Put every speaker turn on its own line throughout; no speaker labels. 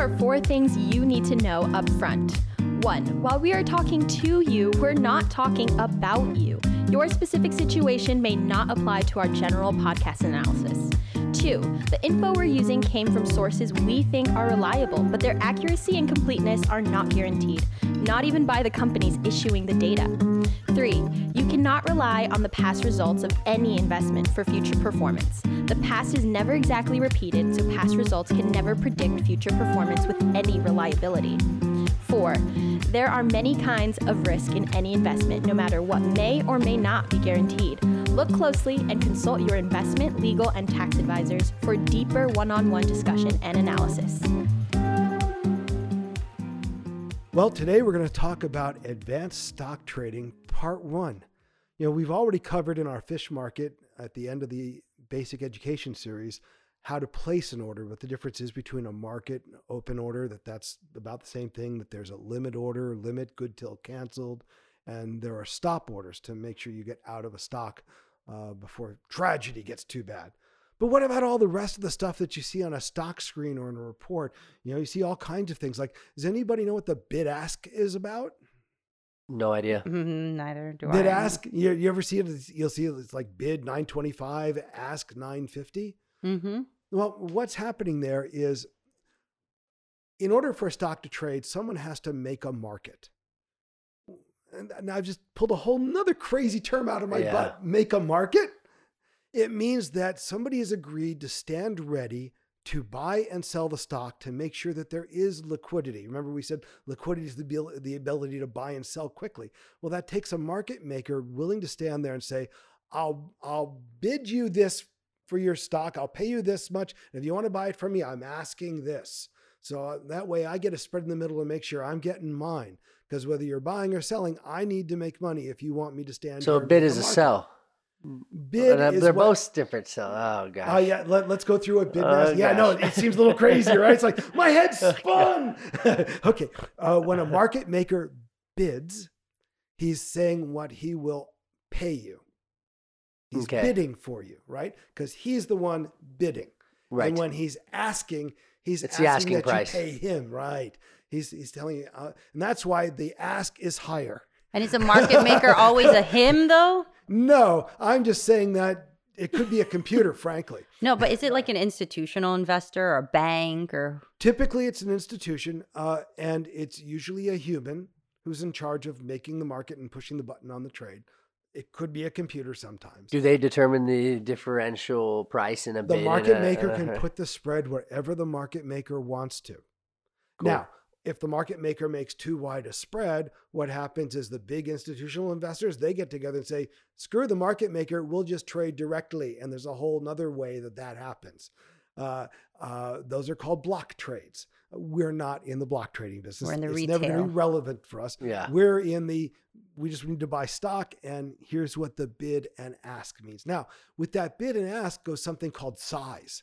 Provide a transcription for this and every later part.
are four things you need to know up front. One, while we are talking to you, we're not talking about you. Your specific situation may not apply to our general podcast analysis. Two, the info we're using came from sources we think are reliable, but their accuracy and completeness are not guaranteed, not even by the companies issuing the data. Three, you cannot rely on the past results of any investment for future performance. The past is never exactly repeated, so past results can never predict future performance with any reliability. Four, there are many kinds of risk in any investment, no matter what may or may not be guaranteed. Look closely and consult your investment, legal, and tax advisors for deeper one on one discussion and analysis.
Well, today we're going to talk about advanced stock trading, part one. You know, we've already covered in our fish market at the end of the basic education series how to place an order, what the difference is between a market open order, that that's about the same thing, that there's a limit order, limit good till canceled, and there are stop orders to make sure you get out of a stock uh, before tragedy gets too bad. But what about all the rest of the stuff that you see on a stock screen or in a report? You know, you see all kinds of things. Like, does anybody know what the bid ask is about?
No idea.
Mm, neither do
Bid
I.
Bid ask. You, you ever see it? You'll see it's like bid 925, ask 950.
Mm-hmm.
Well, what's happening there is in order for a stock to trade, someone has to make a market. And now I've just pulled a whole nother crazy term out of my
Yeah.
butt. Make a market. It means that somebody has agreed to stand ready to buy and sell the stock to make sure that there is liquidity. Remember, we said liquidity is the, the ability to buy and sell quickly. Well, that takes a market maker willing to stand there and say, I'll, I'll bid you this for your stock. I'll pay you this much. And if you want to buy it from me, I'm asking this. So uh, that way I get a spread in the middle to make sure I'm getting mine. Because whether you're buying or selling, I need to make money if you want me to stand
So a bid is a sell.
Bid is
They're
what-
both different sell. Oh god.
Oh yeah, let, us go through a Bid
Oh.
Yeah, no,
gosh.
it seems a little crazy, right? It's like my head spun. okay, uh, when a market maker bids, he's saying what he will pay you. He's
Okay.
bidding for you, right? Because he's the one bidding.
Right.
And when he's asking, he's asking,
asking
that
price.
you pay him, right? He's he's telling you, uh, and that's why the ask is higher.
And is a market maker always a him though?
No, I'm just saying that it could be a computer, frankly.
No, but is it like an institutional investor or a bank or
Typically, it's an institution, uh, and it's usually a human who's in charge of making the market and pushing the button on the trade. It could be a computer sometimes.
Do they determine the differential price in a
the
bid? and
market
a-
maker
and a-
can put the spread wherever the market maker wants to.
Cool.
Now, if the market maker makes too wide a spread, what happens is the big institutional investors they get together and say, "Screw the market maker, we'll just trade directly." And there's a whole nother way that that happens. Uh, uh, those are called block trades. We're not in the block trading business.
We're in the
it's never going to be relevant for us.
Yeah.
We're in the we just need to buy stock, and here's what the bid and ask means. Now, with that bid and ask goes something called size.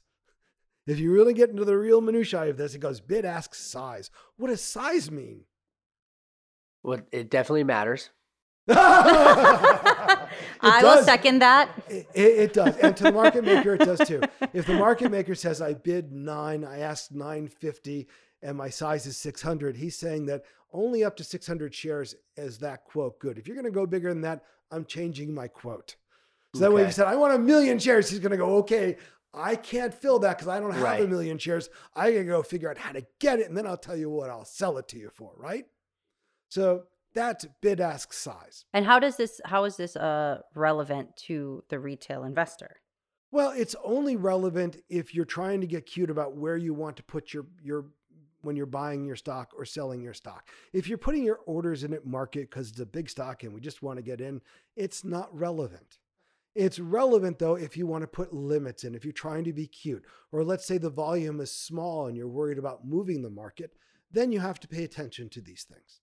If you really get into the real minutiae of this, it goes bid, ask, size. What does size mean?
Well, it definitely matters.
I will second that.
It, it, it does. And to the market maker, it does too. If the market maker says, I bid nine, I asked 950, and my size is 600, he's saying that only up to 600 shares is that quote good. If you're going to go bigger than that, I'm changing my quote. So that way, if he said, I want a million shares, he's going to go, okay, I can't fill that because I don't have a million shares. I got to go figure out how to get it, and then I'll tell you what I'll sell it to you for, right? So that's bid ask size.
And how does this how is this uh relevant to the retail investor?
Well, it's only relevant if you're trying to get cute about where you want to put your your when you're buying your stock or selling your stock. If you're putting your orders in at market because it's a big stock and we just want to get in, it's not relevant. It's relevant though if you want to put limits in, if you're trying to be cute, or let's say the volume is small and you're worried about moving the market, then you have to pay attention to these things.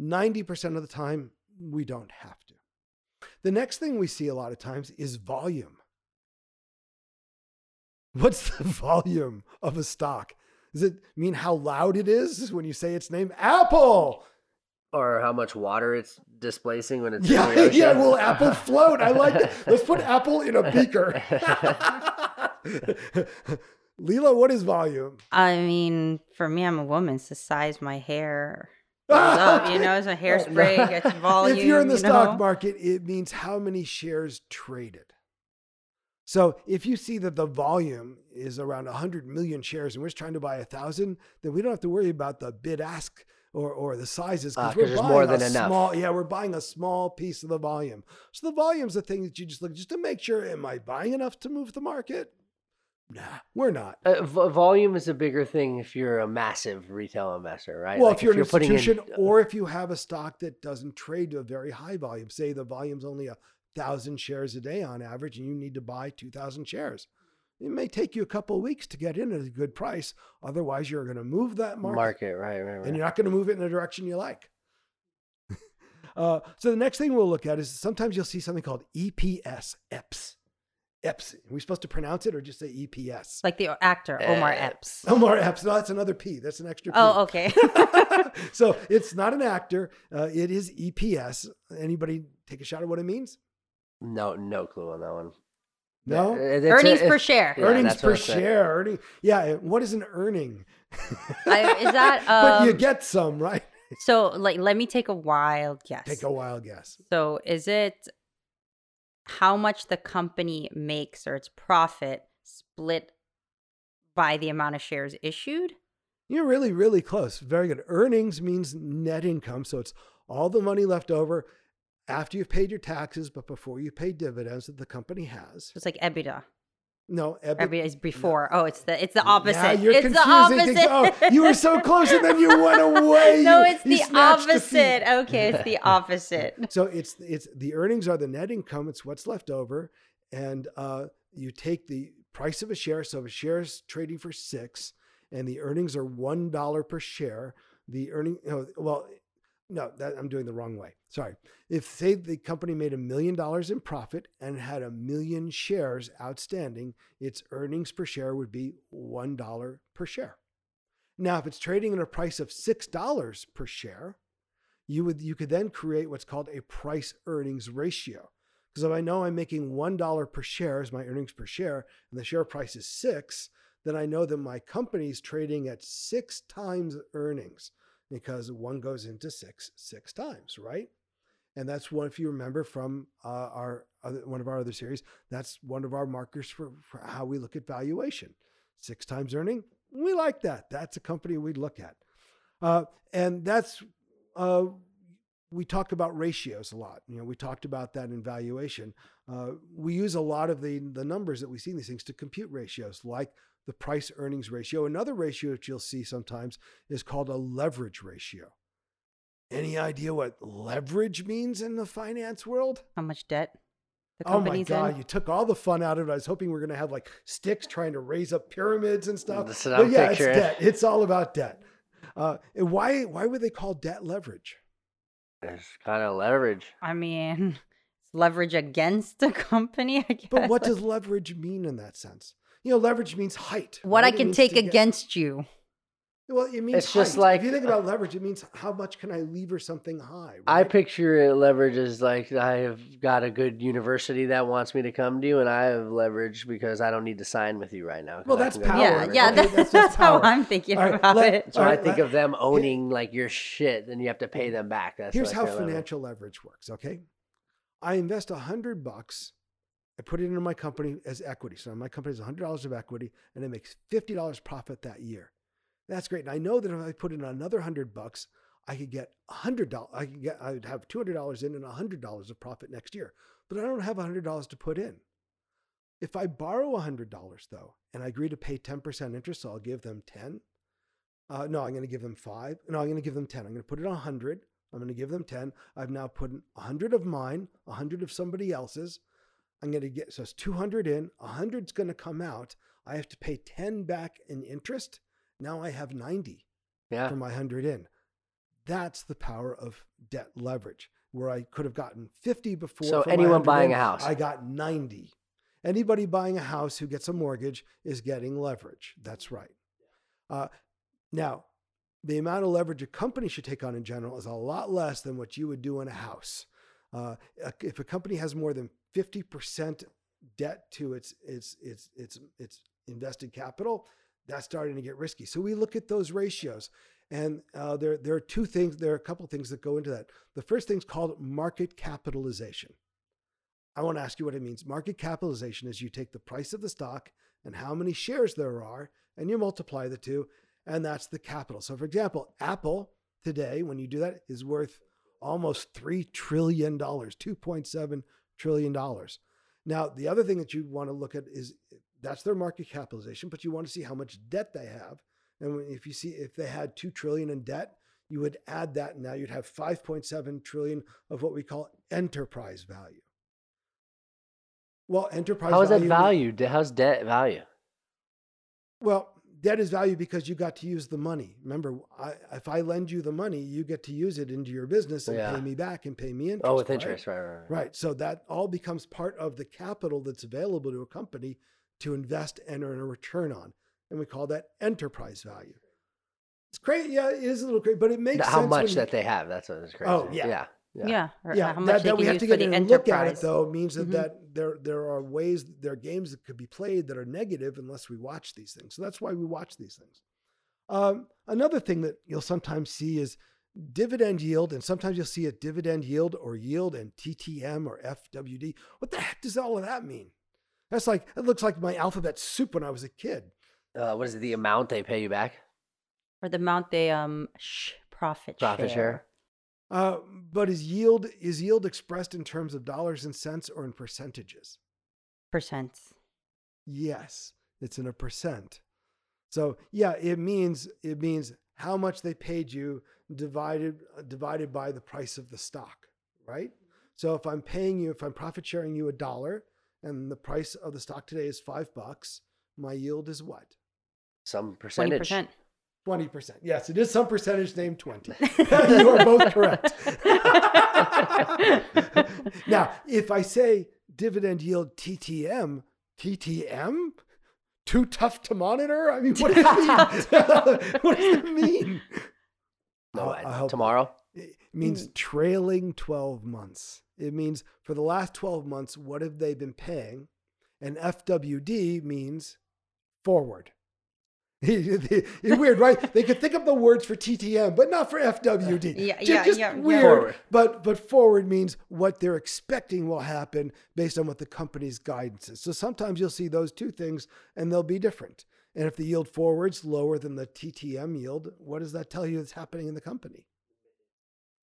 90% of the time, we don't have to. The next thing we see a lot of times is volume. What's the volume of a stock? Does it mean how loud it is when you say its name? Apple.
Or how much water it's displacing when it's in
Yeah,
the ocean.
yeah. Will Apple float? I like that. Let's put Apple in a beaker. Lila, what is volume?
I mean, for me, I'm a woman. It's the size my hair. goes up, you know, it's a hairspray gets volume.
if you're in the
you
stock
know?
market, it means how many shares traded. So if you see that the volume is around 100 million shares and we're just trying to buy a thousand, then we don't have to worry about the bid ask or, or the sizes because
'cause
we're
there's
buying
more
a
than enough.
small. Yeah, we're buying a small piece of the volume. So the volume's the thing that you just look just to make sure: am I buying enough to move the market? Nah, we're not.
Uh, v- volume is a bigger thing if you're a massive retail investor, right?
Well,
Like,
if you're an
putting in- uh,
institution, or if you have a stock that doesn't trade to a very high volume, say the volume's only a thousand shares a day on average, and you need to buy two thousand shares, it may take you a couple of weeks to get in at a good price. Otherwise, you're going to move that market,
market, right, right, right.
and you're not going to move it in the direction you like. uh, so the next thing we'll look at is sometimes you'll see something called EPS, EPS, EPS. Are we supposed to pronounce it or just say EPS?
Like the actor, Omar
Uh,
Epps.
Omar Epps. No, that's another P. That's an extra P.
Oh, okay.
so it's not an actor. Uh, it is EPS. Anybody take a shot at what it means?
no, no clue on that one.
No.
Uh, it's a-
Earnings per share.
Yeah,
Earnings per share. Earning. Yeah. What is an earning?
I- is that,
but you
um,
get some, right?
So, like, let me take a wild guess.
Take a wild guess.
So, is it how much the company makes or its profit split by the amount of shares issued?
You're really, really close. Very good. Earnings means net income. So it's all the money left over after you've paid your taxes, but before you pay dividends that the company has.
It's like EBITDA.
No, EBIT,
EBITDA is before. Oh, it's the it's the opposite.
Now you're
it's the
things.
opposite.
Oh, you were so close and then you went away.
no,
You-
it's
you
the opposite. Okay, it's the opposite.
So it's it's the earnings are the net income. It's what's left over, and uh, you take the price of a share. So if a share is trading for six, and the earnings are one dollar per share, the earning. Oh, well, no, that, I'm doing the wrong way. Sorry. If say the company made a million dollars in profit and had a million shares outstanding, its earnings per share would be one dollar per share. Now, if it's trading at a price of six dollars per share, you would you could then create what's called a price earnings ratio. Because if I know I'm making one dollar per share as my earnings per share, and the share price is six, then I know that my company's trading at six times earnings because one goes into six six times, right? And that's one, if you remember from uh, our other, one of our other series, that's one of our markers for, for how we look at valuation. Six times earning, we like that. That's a company we'd look at. Uh, and that's uh, we talk about ratios a lot. You know, we talked about that in valuation. Uh, we use a lot of the the numbers that we see in these things to compute ratios, like the price earnings ratio. Another ratio that you'll see sometimes is called a leverage ratio. Any idea what leverage means in the finance world?
How much debt the
Oh my
company's
god,
in?
you took all the fun out of it. I was hoping we are gonna have like sticks trying to raise up pyramids and stuff.
That's what
But
I'm
yeah,
picturing.
it's debt. It's all about debt. Uh, and why why would they call debt leverage?
It's kind of leverage.
I mean, leverage against the company. I guess.
But what does leverage mean in that sense? You know, leverage means height.
what I
right? It
can take
to get-
against you?
Well, it means
It's just like-
if you think about uh, leverage, it means how much can I lever something high.
I picture it leverage as like I have got a good university that wants me to come to, you, and I have leverage because I don't need to sign with you right now.
Well,
I
that's
can
power.
Yeah,
university.
yeah, that's,
that's-
that's,
that's
how. I'm thinking
All right,
about
let-
it.
So
All
I think
let-
of them owning like your shit, then you have to pay them back. That's
Here's how
their leverage.
financial leverage works. Okay, I invest a hundred bucks. I put it into my company as equity. So my company has hundred dollars of equity, and it makes fifty dollars profit that year. That's great. And I know that if I put in another hundred bucks, I could get a hundred dollars. I could get. I would have two hundred dollars in and a hundred dollars of profit next year. But I don't have a hundred dollars to put in. If I borrow a hundred dollars though, and I agree to pay ten percent interest, so I'll give them ten. Uh, no, I'm going to give them five. No, I'm going to give them ten. I'm going to put it on a hundred. I'm going to give them ten. I've now put a hundred of mine, a hundred of somebody else's. I'm going to get so it's two hundred in. A hundred's going to come out. I have to pay ten back in interest. Now I have ninety
Yeah.
for my 100 in. That's the power of debt leverage, where I could have gotten 50 before.
So anyone buying
in,
a house.
I got 90. Anybody buying a house who gets a mortgage is getting leverage. That's right. Uh, now, the amount of leverage a company should take on in general is a lot less than what you would do in a house. Uh, if a company has more than 50% debt to its its its its its invested capital, that's starting to get risky. So we look at those ratios. And uh, there, there are two things, there are a couple things that go into that. The first thing is called market capitalization. I want to ask you what it means. Market capitalization is you take the price of the stock and how many shares there are, and you multiply the two, and that's the capital. So, for example, Apple today, when you do that, is worth almost $3 trillion, $2.7 trillion. Now, the other thing that you want to look at is that's their market capitalization, but you want to see how much debt they have. And if you see if they had 2 trillion in debt, you would add that and now you'd have 5.7 trillion of what we call enterprise value. Well, enterprise
How is that
value
value? How's debt value?
Well, debt is value because you got to use the money. Remember, I, if I lend you the money, you get to use it into your business and
Yeah.
pay me back and pay me interest.
Oh, with interest, right, right, right.
Right. So that all becomes part of the capital that's available to a company to invest and earn a return on. And we call that enterprise value. It's great. Yeah, it is a little great, but it makes
How
sense
much
when you-
that they have? That's what is crazy.
Oh, yeah.
yeah,
Yeah.
yeah.
or
yeah,
how much
that,
they
that we
can
have to get
the
in and look at it though means that,
Mhm.
that there there are ways there are games that could be played that are negative unless we watch these things. So that's why we watch these things. Um, another thing that you'll sometimes see is dividend yield, and sometimes you'll see a dividend yield or yield and TTM or FWD. What the heck does all of that mean? That's like it looks like my alphabet soup when I was a kid.
Uh, what is it, the amount they pay you back?
Or the amount they um sh- profit,
Profit share.
Uh, but is yield is yield expressed in terms of dollars and cents or in percentages?
percents.
Yes, it's in a percent. So yeah, it means it means how much they paid you divided uh, divided by the price of the stock, right? So if I'm paying you, if I'm profit sharing you a dollar, and the price of the stock today is five bucks, my yield is what?
Some percentage.
20%.
Twenty percent. Yes, it is some percentage named twenty. you are both correct. now, if I say dividend yield TTM, TTM, too tough to monitor. I mean, what does that mean? what does that mean?
No,
I- I
uh, tomorrow.
It means mm. trailing 12 months. It means for the last 12 months, what have they been paying? And FWD means forward. it's weird, right? They could think of the words for TTM, but not for FWD.
Yeah,
Ju-
yeah,
just
yeah, yeah.
weird.
Forward.
But but forward means what they're expecting will happen based on what the company's guidance is. So sometimes you'll see those two things and they'll be different. And if the yield forward's lower than the TTM yield, what does that tell you is happening in the company?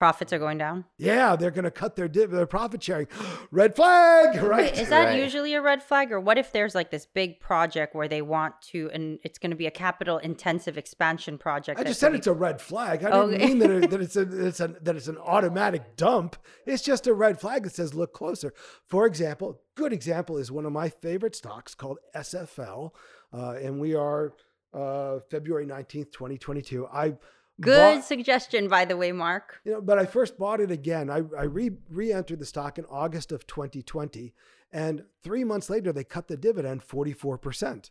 Profits are going down.
Yeah, they're going to cut their div- their profit sharing. Red flag, right?
Wait, is that
Right.
usually a red flag, or what if there's like this big project where they want to, and it's going to be a capital intensive expansion project?
I just
could
said
be-
it's a red flag. I didn't mean that, it, that it's a, it's a that it's an automatic dump. It's just a red flag that says look closer. For example, good example is one of my favorite stocks called SFL, uh, and we are uh, February nineteenth, twenty twenty two. I
Good
bought-
suggestion, by the way, Mark.
you know, but I first bought it again. I, I re re-entered the stock in August of 2020, and three months later they cut the dividend 44%.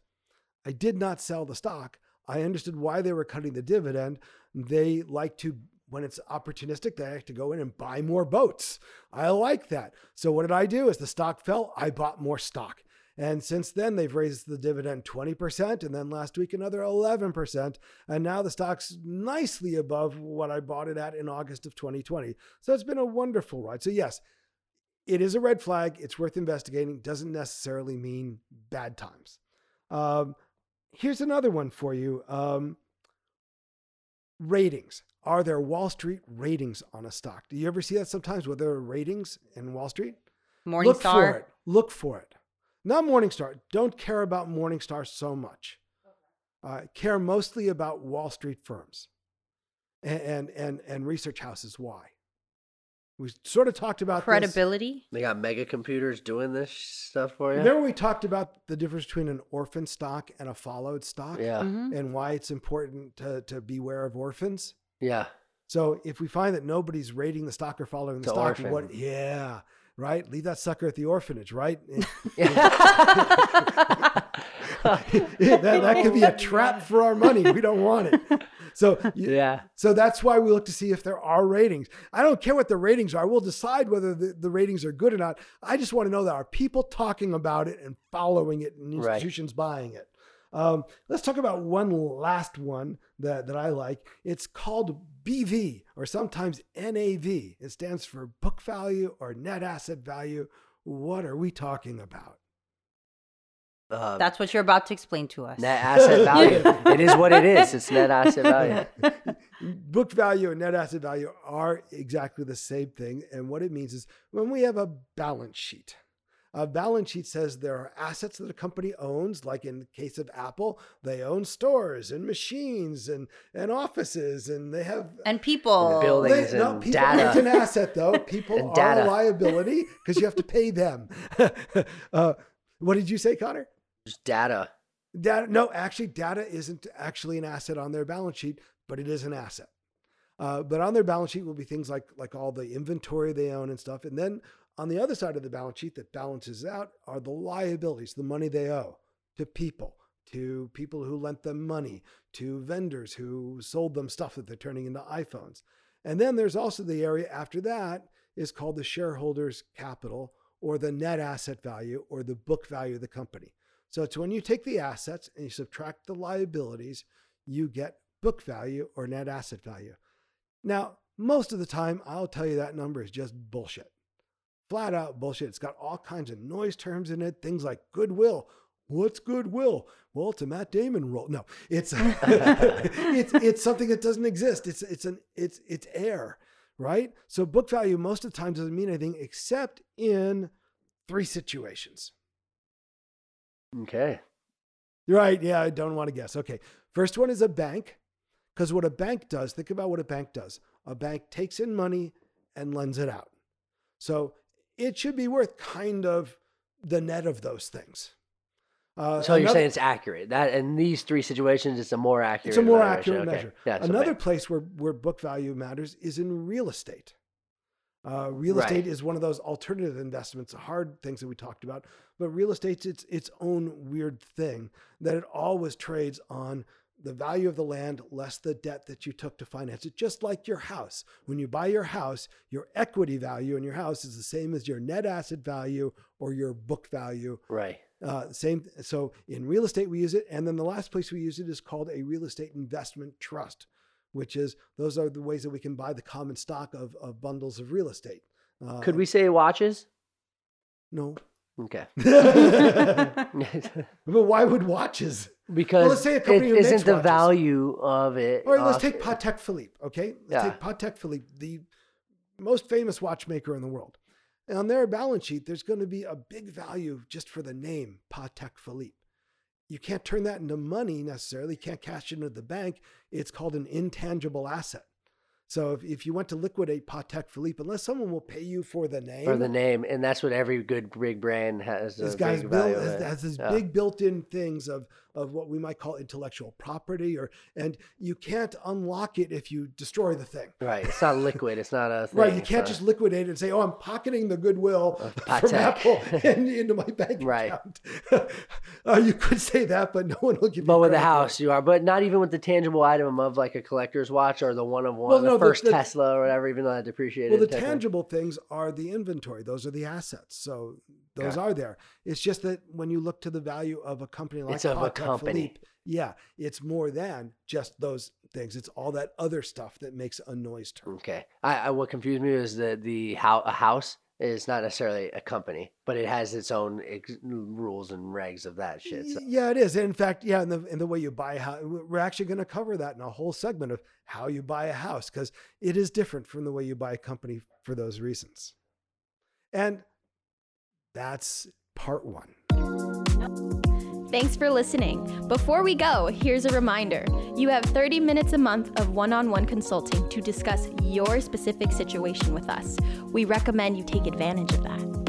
I did not sell the stock. I understood why they were cutting the dividend. They like to, when it's opportunistic, they like to go in and buy more boats. I like that. So what did I do? As the stock fell, I bought more stock. And since then, they've raised the dividend 20%, and then last week another 11%. And now the stock's nicely above what I bought it at in August of 2020. So it's been a wonderful ride. So, yes, it is a red flag. It's worth investigating. Doesn't necessarily mean bad times. Um, here's another one for you um, ratings. Are there Wall Street ratings on a stock? Do you ever see that sometimes where there are ratings in Wall Street? Morningstar. Look for it. Look for it. Not Morningstar. Don't care about Morningstar so much. Uh, care mostly about Wall Street firms and, and and and research houses. Why? We sort of talked about this.
Credibility.
They got mega computers doing this stuff for you.
Remember we talked about the difference between an orphan stock and a followed stock,
Yeah,
Mhm.
and why it's important to to beware of orphans.
yeah.
So if we find that nobody's rating the stock or following the
To
stock,
orphan.
what? Yeah, right. Leave that sucker at the orphanage, right? that, that could be a trap for our money. We don't want it. So
yeah.
so that's why we look to see if there are ratings. I don't care what the ratings are. We'll decide whether the, the ratings are good or not. I just want to know that are people talking about it and following it and
Right.
institutions buying it. Um, let's talk about one last one that, that I like. It's called BV or sometimes NAV. It stands for book value or net asset value. What are we talking about?
Uh,
That's what you're about to explain to us.
net asset value. it is what it is. It's net asset value.
Book value and net asset value are exactly the same thing. And what it means is when we have a balance sheet, a balance sheet says there are assets that a company owns, like in the case of Apple, they own stores and machines and, and offices, and they have
and people.
buildings
they,
Things
no,
and
people,
data.
It's an asset, though. People
And
are
data.
a liability because you have to pay them. uh, what did you say, Connor?
Just data.
Data, no, actually, data isn't actually an asset on their balance sheet, but it is an asset. Uh, but on their balance sheet will be things like like all the inventory they own and stuff. And then on the other side of the balance sheet that balances out are the liabilities, the money they owe to people, to people who lent them money, to vendors who sold them stuff that they're turning into iPhones. And then there's also the area after that is called the shareholders' capital or the net asset value or the book value of the company. So it's when you take the assets and you subtract the liabilities, you get book value or net asset value. Now, most of the time, I'll tell you that number is just bullshit. Flat out bullshit. It's got all kinds of noise terms in it, things like goodwill. What's goodwill? Well, it's a Matt Damon role. No, it's it's it's something that doesn't exist. It's it's an it's it's air, right? So book value most of the time doesn't mean anything except in three situations.
Okay.
Right. Yeah, I don't want to guess. Okay. First one is a bank. Because what a bank does, think about what a bank does. A bank takes in money and lends it out. So it should be worth kind of the net of those things. Uh,
So you're saying it's accurate. That in these three situations, it's a more accurate.
it's a more accurate
Okay.
measure.
Yeah,
Another
bank.
place where, where book value matters is in real estate. Uh, real
Right.
estate is one of those alternative investments, hard things that we talked about. But real estate's its its own weird thing that it always trades on the value of the land less the debt that you took to finance it. Just like your house, when you buy your house, your equity value in your house is the same as your net asset value or your book value
right.
uh, same. So in real estate, we use it, and then the last place we use it is called a real estate investment trust, which is those are the ways that we can buy the common stock of, of bundles of real estate. Uh,
Could we say watches?
No.
Okay.
but why would watches?
because
let's say a company
it isn't the
watches.
value of it.
All right, let's take Patek Philippe. Okay, let's
Yeah.
take Patek Philippe, the most famous watchmaker in the world. And on their balance sheet, there's going to be a big value just for the name Patek Philippe. You can't turn that into money necessarily. You can't cash it into the bank. It's called an intangible asset. So if, if you want to liquidate Patek Philippe, unless someone will pay you for the name,
for the name, and that's what every good big brand has.
this guy's built has, has this
Yeah.
big built-in things of of what we might call intellectual property, or and you can't unlock it if you destroy the thing.
Right. It's not liquid. It's not a. Thing.
Right, you can't
not-
just liquidate it and say, "Oh, I'm pocketing the goodwill from Apple and into my bank
Right.
account." uh, you could say that, but no one will give
But
you.
with the
credit for it.
house, you are. But not even with the tangible item of like a collector's watch or the one of one,
Well, no,
first
the-
Tesla or whatever. Even though that depreciated.
Well, the
technically.
tangible things are the inventory; those are the assets. So those
Okay.
are there. It's just that when you look to the value of a company like
It's of a company.
Philippe, yeah, it's more than just those things. It's all that other stuff that makes a noise term.
Okay. I, I what confused me was that the how a house is not necessarily a company, but it has its own ex- rules and regs of that shit. So,
Yeah, it is. In fact, yeah, in the in the way you buy a house, we're actually going to cover that in a whole segment of how you buy a house because it is different from the way you buy a company for those reasons. And that's part one.
Thanks for listening. Before we go, here's a reminder you have 30 minutes a month of one on one consulting to discuss your specific situation with us. We recommend you take advantage of that.